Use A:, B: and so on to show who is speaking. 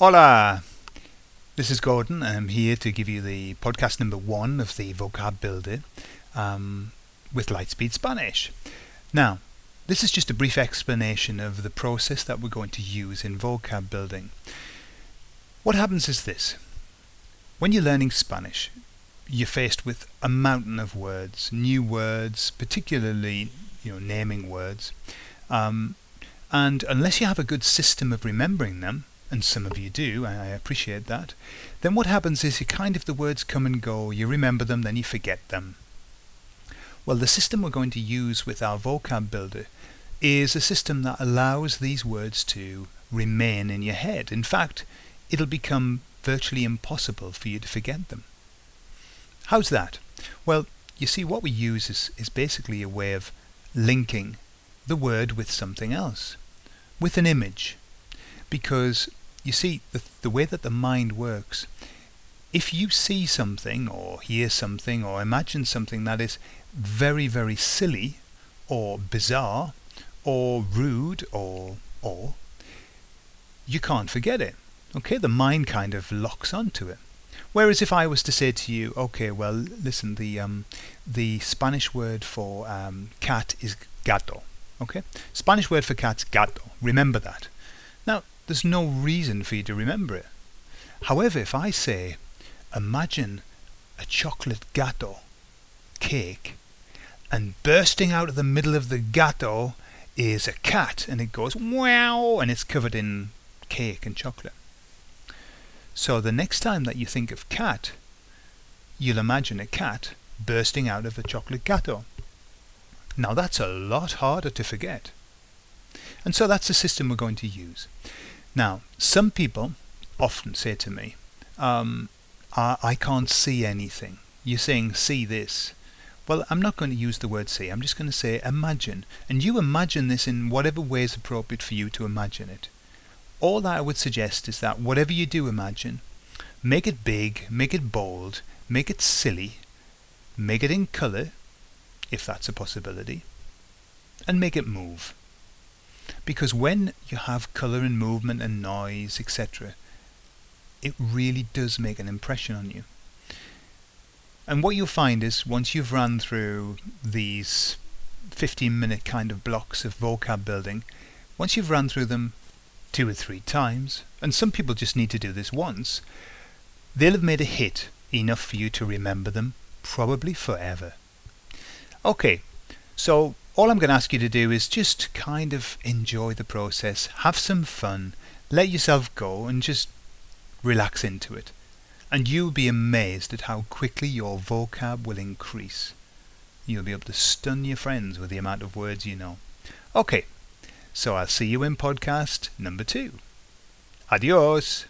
A: Hola! This is Gordon, and I'm here to give you the podcast number one of the Vocab Builder um, with Lightspeed Spanish. Now, this is just a brief explanation of the process that we're going to use in vocab building. What happens is this. When you're learning Spanish, you're faced with a mountain of words, new words, particularly you know naming words, um, and unless you have a good system of remembering them, and some of you do, I appreciate that, then what happens is you kind of the words come and go, you remember them, then you forget them. Well, the system we're going to use with our vocab builder is a system that allows these words to remain in your head. In fact, it'll become virtually impossible for you to forget them. How's that? Well, you see, what we use is, is basically a way of linking the word with something else, with an image. Because you see, the, the way that the mind works, if you see something or hear something or imagine something that is very, very silly or bizarre or rude or or you can't forget it. Okay, the mind kind of locks onto it. Whereas if I was to say to you, okay, well, listen, the um, the Spanish word for um, cat is gato. Okay, Spanish word for cat's gato. Remember that. There's no reason for you to remember it. However, if I say, imagine a chocolate gato cake, and bursting out of the middle of the gato is a cat, and it goes wow, and it's covered in cake and chocolate. So the next time that you think of cat, you'll imagine a cat bursting out of a chocolate gato. Now that's a lot harder to forget. And so that's the system we're going to use. Now, some people often say to me, um, I, I can't see anything. You're saying see this. Well, I'm not going to use the word see. I'm just going to say imagine. And you imagine this in whatever way is appropriate for you to imagine it all that I would suggest is that whatever you do imagine, make it big, make it bold, make it silly, make it in colour, if that's a possibility, and make it move. Because when you have colour and movement and noise, etc., it really does make an impression on you. And what you'll find is once you've run through these 15 minute kind of blocks of vocab building, once you've run through them two or three times, and some people just need to do this once, they'll have made a hit enough for you to remember them, probably forever. Okay, so all I'm going to ask you to do is just kind of enjoy the process, have some fun, let yourself go and just relax into it. And you'll be amazed at how quickly your vocab will increase. You'll be able to stun your friends with the amount of words you know. Okay, so I'll see you in podcast number two. Adios.